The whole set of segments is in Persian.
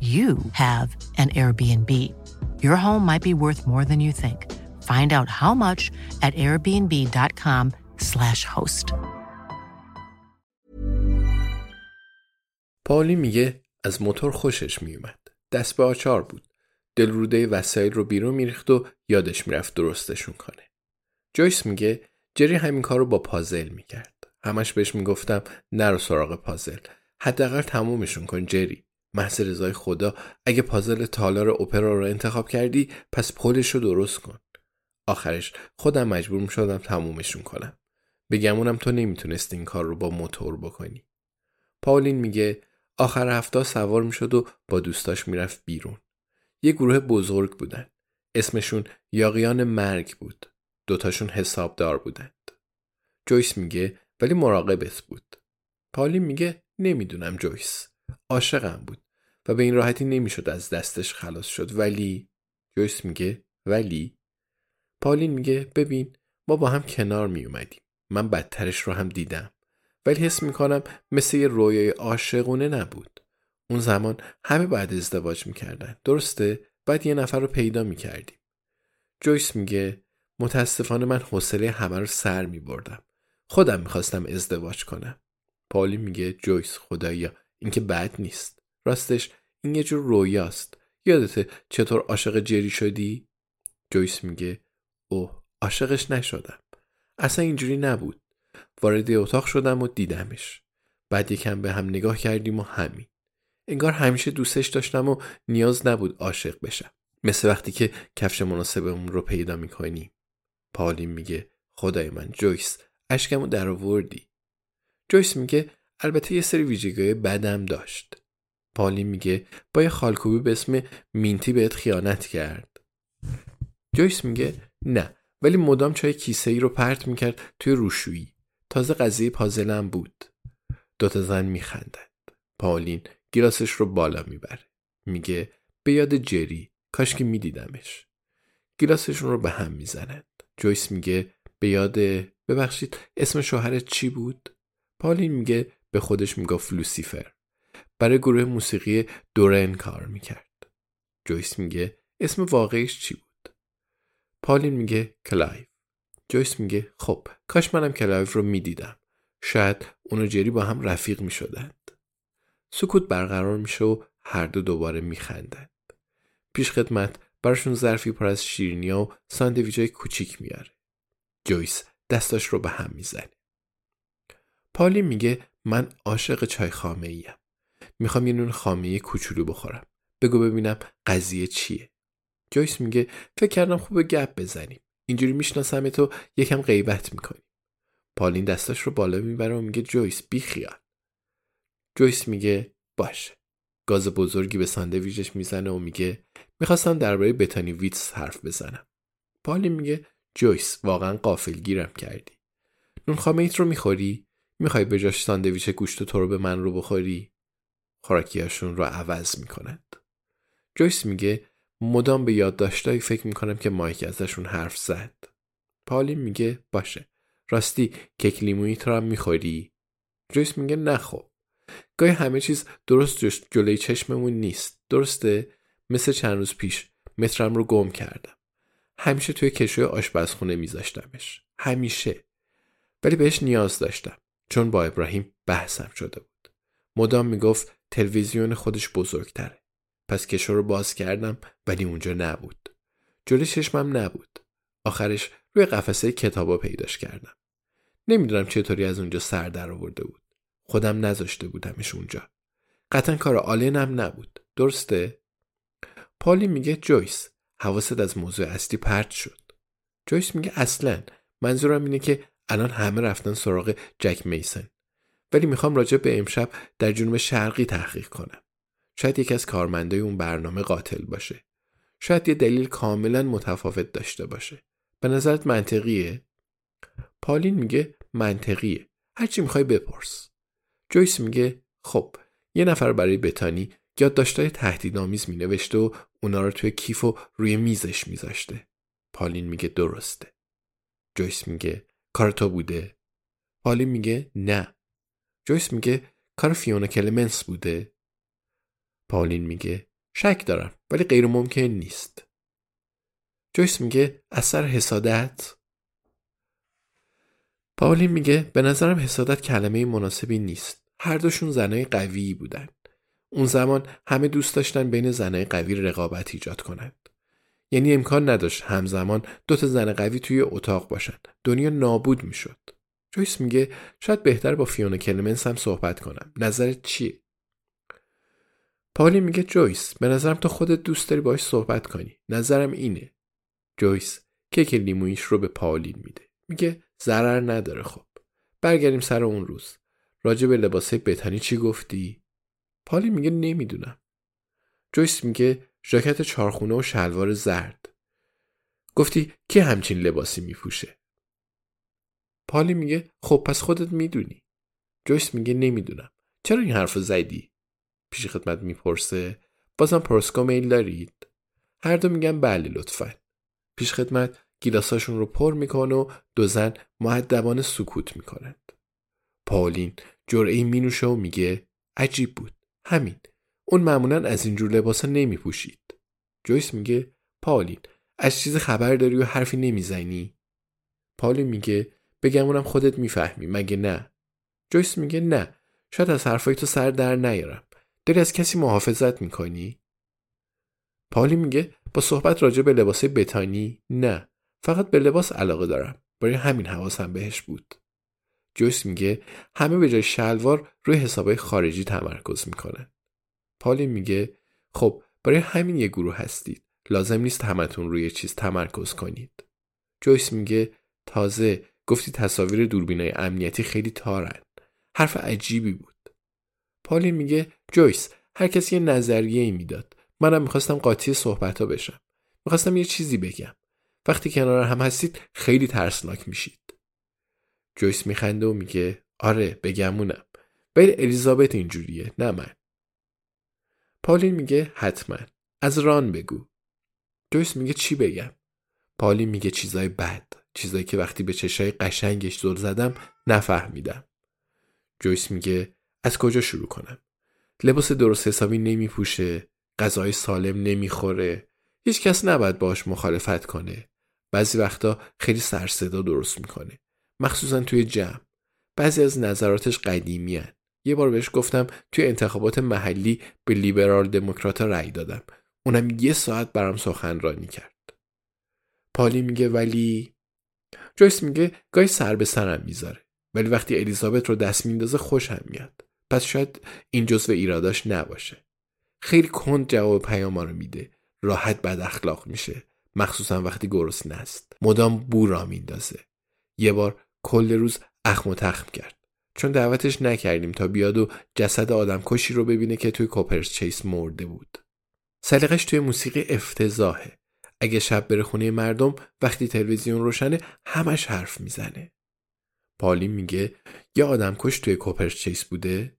you have an Airbnb. Your home might be worth more than you think. Find out how much at airbnb.com/slash host. پاولی میگه از موتور خوشش میومد. دست به آچار بود. دلروده وسایل رو بیرون میریخت و یادش می‌رفت درستشون کنه. جویس میگه جری همین کار رو با پازل می‌کرد. همش بهش می‌گفتم نرو سراغ پازل. حداقل تمومشون کن جری. محض رضای خدا اگه پازل تالار اپرا رو انتخاب کردی پس پلش رو درست کن. آخرش خودم مجبور شدم تمومشون کنم. بگمونم تو نمی‌تونست این کار رو با موتور بکنی. پاولین میگه آخر هفته سوار می‌شد و با دوستاش می‌رفت بیرون. یه گروه بزرگ بودن. اسمشون یاقیان مرگ بود. دوتاشون حسابدار بودند. جویس میگه ولی مراقبت بود. پاولین میگه نمی‌دونم جویس. عاشقم بود. و به این راحتی نمی‌شد از دستش خلاص شد. ولی جویس میگه ولی؟ پالین میگه ببین ما با هم کنار می اومدیم من بدترش رو هم دیدم. ولی حس می‌کنم مثل یه رویای عاشقونه نبود. اون زمان همه بعد ازدواج می‌کردن. درسته؟ بعد یه نفر رو پیدا می‌کردیم. جویس میگه متاسفانه من حوصله همه رو سر میبردم. خودم می‌خواستم ازدواج کنم. پالی میگه جویس خدایا این که بد نیست. راستش این یه جور رویاست. یادته چطور عاشق جری شدی؟ جویس میگه اوه عاشقش نشدم. اصلا اینجوری نبود. وارد اتاق شدم و دیدمش. بعد یکم به هم نگاه کردیم و همین. انگار همیشه دوستش داشتم و نیاز نبود عاشق بشم. مثل وقتی که کفش مناسبمون رو پیدا می‌کنیم پالین میگه خدای من جویس اشکمو در آوردی جویس میگه البته یه سری ویژگی بدم داشت. پالی میگه با یه خالکوبی به اسم مینتی بهت خیانت کرد. جویس میگه نه ولی مدام چای کیسه ای رو پرت می‌کرد توی روشویی. تازه قضیه پازلم بود. دوتا زن میخندند. پالین گیلاسش رو بالا می‌بره. میگه به یاد جری. کاش که میدیدمش. گیلاسشون رو به هم می‌زنند. جویس میگه به یاد ببخشید اسم شوهرت چی بود؟ پالین میگه به خودش می‌گفت لوسیفر. برای گروه موسیقی دورن کار می‌کرد. جویس میگه اسم واقعیش چی بود؟ پالین میگه کلایف جویس میگه خب کاش منم کلایف رو می‌دیدم. شاید اونو جری با هم رفیق می‌شدند. سکوت برقرار میشه و هر دو دوباره میخندند. پیش خدمت براشون ظرفی پر از شیرینیا و ساندویچای کوچیک میاره جویس دستاش رو به هم می‌زنه. پالی میگه من عاشق چای خامه ایم. می‌خوام یه نون خامه کوچولو بخورم. بگو ببینم قضیه چیه. جویس میگه فکر کردم خوبه گپ بزنیم. اینجوری می‌شناسم تو یکم غیبت می‌کنی. پالین دستاش رو بالا می‌بره و میگه جویس بی خیال. جویس میگه باشه. گاز بزرگی به ساندویچش می‌زنه و میگه می‌خواستم درباره بتانی ویتس حرف بزنم. پالین میگه جویس واقعا غافلگیرم کردی. نون خامه ایت رو می‌خوری؟ می‌خوای به جاش ساندویچ گوشت و ترب من رو بخوری خوراکیاشون رو عوض می‌کنند. جویس میگه مدام به یادداشتایی فکر می‌کنم که مایک ازشون حرف زد. پالین میگه باشه. راستی کیک لیمونی تو هم می‌خوری؟ جویس میگه نه خب. گاهی همه چیز درست جلوی چشممون نیست. درسته؟ مثل چند روز پیش مترم رو گم کردم. همیشه توی کشوی آشپزخونه میذاشتمش. همیشه. ولی بهش نیاز داشتم. چون با ابراهیم بحثم شده بود. مدام می‌گفت تلویزیون خودش بزرگتره. پس کشو رو باز کردم ولی اونجا نبود. جلوی چشمم نبود. آخرش روی قفسه کتابا پیداش کردم. نمی‌دونم چطوری از اونجا سر در آورده بود. خودم نذاشته بودمش اونجا. قطعا کار آلینم نبود. درسته؟ پالی میگه جویس حواست از موضوع اصلی پرت شد. جویس میگه اصلا منظورم اینه که الان همه رفتن سراغ جک میسن. ولی می‌خوام راجع به امشب در جنوب شرقی تحقیق کنم. شاید یکی از کارمندای اون برنامه قاتل باشه. شاید یه دلیل کاملا متفاوت داشته باشه. به نظرت منطقیه؟ پالین میگه منطقیه. هرچی می‌خوای بپرس. جویس میگه خب یه نفر برای بتانی یادداشتای تهدیدآمیز مینوشته و اونا رو توی کیف و روی میزش میذاشته. پالین میگه درسته. جویس میگه کار تو بوده؟ پالین میگه نه. جویس میگه کار فیونا کلمنس بوده؟ پالین میگه شک دارم ولی غیر ممکن نیست. جویس میگه از سر حسادت؟ پاولین میگه به نظرم حسادت کلمه مناسبی نیست. هر دوشون زنای قوی بودن. اون زمان همه دوست داشتن بین زنای قوی رقابت ایجاد کنند. یعنی امکان نداشت همزمان دو تا زن قوی توی اتاق باشن. دنیا نابود می‌شد. جویس میگه شاید بهتر با فیونا کلمنس هم صحبت کنم. نظرت چیه؟ پالی میگه جویس به نظرم تو خودت دوست داری باش صحبت کنی. نظرم اینه. جویس کیک لیمویش رو به پاولین میده. میگه ضرر نداره خب. برگردیم سر اون روز. راجع به لباسه بتانی چی گفتی؟ پالی میگه نمی‌دونم. جویس میگه ژاکت چارخونه و شلوار زرد. گفتی کی همچین لباسی میپوشه؟ پالی میگه خب پس خودت می‌دونی. جویس میگه نمی‌دونم. چرا این حرف زدی؟ پیش خدمت می‌پرسه بازم پرسکو میل دارید؟ هر دو میگن بله لطفا. پیش خدمت گیلاساشون رو پر می‌کنه و دو زن معدبانه سکوت می‌کنند. پاولین جرعه مینوشه و میگه عجیب بود. همین. اون معمولا از اینجور لباسا نمیپوشید. جویس میگه پاولین از چیز خبر داری و حرفی نمی‌زنی؟ پاولین میگه بگم اونم خودت می‌فهمی مگه نه؟ جویس میگه نه. شاید از حرفای تو سر در نیارم. داری از کسی محافظت می‌کنی؟ پالی میگه با صحبت راجع به لباس بتانی نه فقط به لباس علاقه دارم برای همین حواسم بهش بود جویس میگه همه به جای شلوار روی حسابهای خارجی تمرکز می‌کنن پالی میگه خب برای همین یه گروه هستید لازم نیست همتون روی چیز تمرکز کنید جویس میگه تازه گفتی تصاویر دوربینای امنیتی خیلی تارن. حرف عجیبی بود. پالی میگه جویس هر کسی یه نظریه ای می‌داد. منم می‌خواستم قاطی صحبت ها بشم. می‌خواستم یه چیزی بگم. وقتی کنار هم هستید خیلی ترسناک میشید. جویس میخنده و میگه آره بگمونم ولی الیزابت اینجوریه نه من. پالین میگه حتما. از ران بگو. جویس میگه چی بگم؟ پالین میگه چیزای بد. چیزایی که وقتی به چشای قشنگش زل زدم نفهمیدم. جویس میگه از کجا شروع کنم؟ لباس درست حسابی نمیپوشه غذای سالم نمی‌خوره هیچ کس نباید باش مخالفت کنه. بعضی وقتا خیلی سرصدا درست می‌کنه. مخصوصا توی جمع. بعضی از نظراتش قدیمی هن. یه بار بهش گفتم توی انتخابات محلی به لیبرال دموکرات رأی دادم. اونم یه ساعت برام سخنرانی کرد. پالی میگه ولی جویس میگه گاهی سر به سرم می‌ذاره ولی وقتی الیزابت رو دست میندازه خوشم میاد. پس شاید این جزو ایراداش نباشه. خیلی کند جواب پیام رو میده. راحت بد اخلاق میشه. مخصوصا وقتی گرسنه است. مدام بو را میندازه. یه بار کل روز اخم و تخم کرد. چون دعوتش نکردیم تا بیاد و جسد آدم کشی رو ببینه که توی کوپرس چیس مرده بود. سلیقش توی موسیقی افتضاحه. اگه شب بره خونه مردم وقتی تلویزیون روشنه همش حرف می‌زنه. پالی میگه یه آدم کش توی کوپرس چیس بوده؟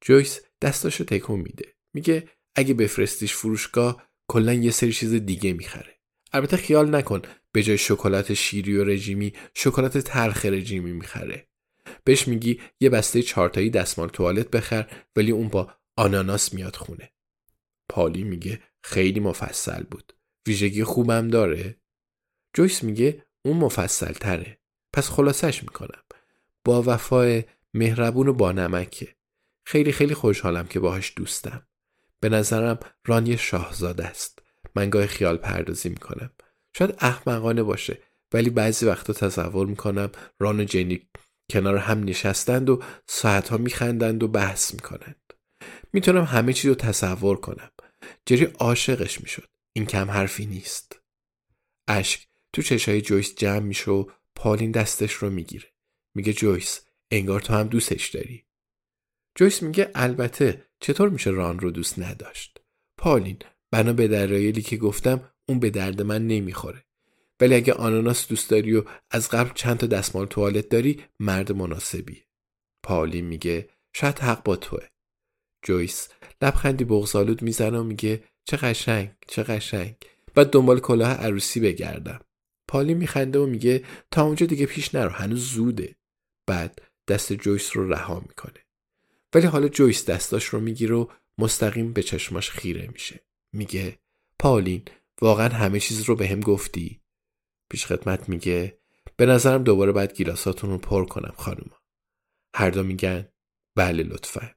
جویس دستاشو تکون میده. میگه اگه بفرستیش فروشگاه کلا یه سری چیز دیگه می‌خره. البته خیال نکن به جای شکلات شیری و رژیمی شکلات تلخ رژیمی می‌خره. بهش میگی یه بسته چارتایی دستمال توالت بخر ولی اون با آناناس میاد خونه. پالی میگه خیلی مفصل بود. ویژگی خوبم داره؟ جویس میگه اون مفصل تره پس خلاصش می‌کنم. با وفای مهربون و با نمکه. خیلی خیلی خوشحالم که باهاش دوستم. به نظرم ران یه شاهزاده است. من گاه خیال پردازی می‌کنم. شاید احمقانه باشه ولی بعضی وقتا تصور می‌کنم ران و جنی کنار هم نشستند و ساعتها میخندند و بحث می‌کنند. می‌تونم همه چیز رو تصور کنم. جری عاشقش می‌شد. این کم حرفی نیست. اشک تو چشای جویس جمع میشه و پالین دستش رو می‌گیره. میگه جویس انگار تو هم دوستش داری. جویس میگه البته چطور میشه ران رو دوست نداشت؟ پالین بنا به درایلی که گفتم اون به درد من نمی‌خوره. ولی اگه آناناس دوست داری و از قبل چند تا دستمال توالت داری مرد مناسبی. پالین میگه شاید حق با توه. جویس لبخندی بغزالود می‌زنه و میگه چه قشنگ چه قشنگ. بعد دنبال کلاه عروسی بگردم. پالی میخنده و میگه تا اونجا دیگه پیش نرو هنوز زوده. بعد دست جویس رو رها می‌کنه. ولی حالا جویس دستاش رو می‌گیره و مستقیم به چشماش خیره میشه. میگه پالین واقعا همه چیز رو به هم گفتی؟ پیش خدمت میگه به نظرم دوباره باید گیلاساتون رو پر کنم خانوما. هر دو میگن بله لطفا.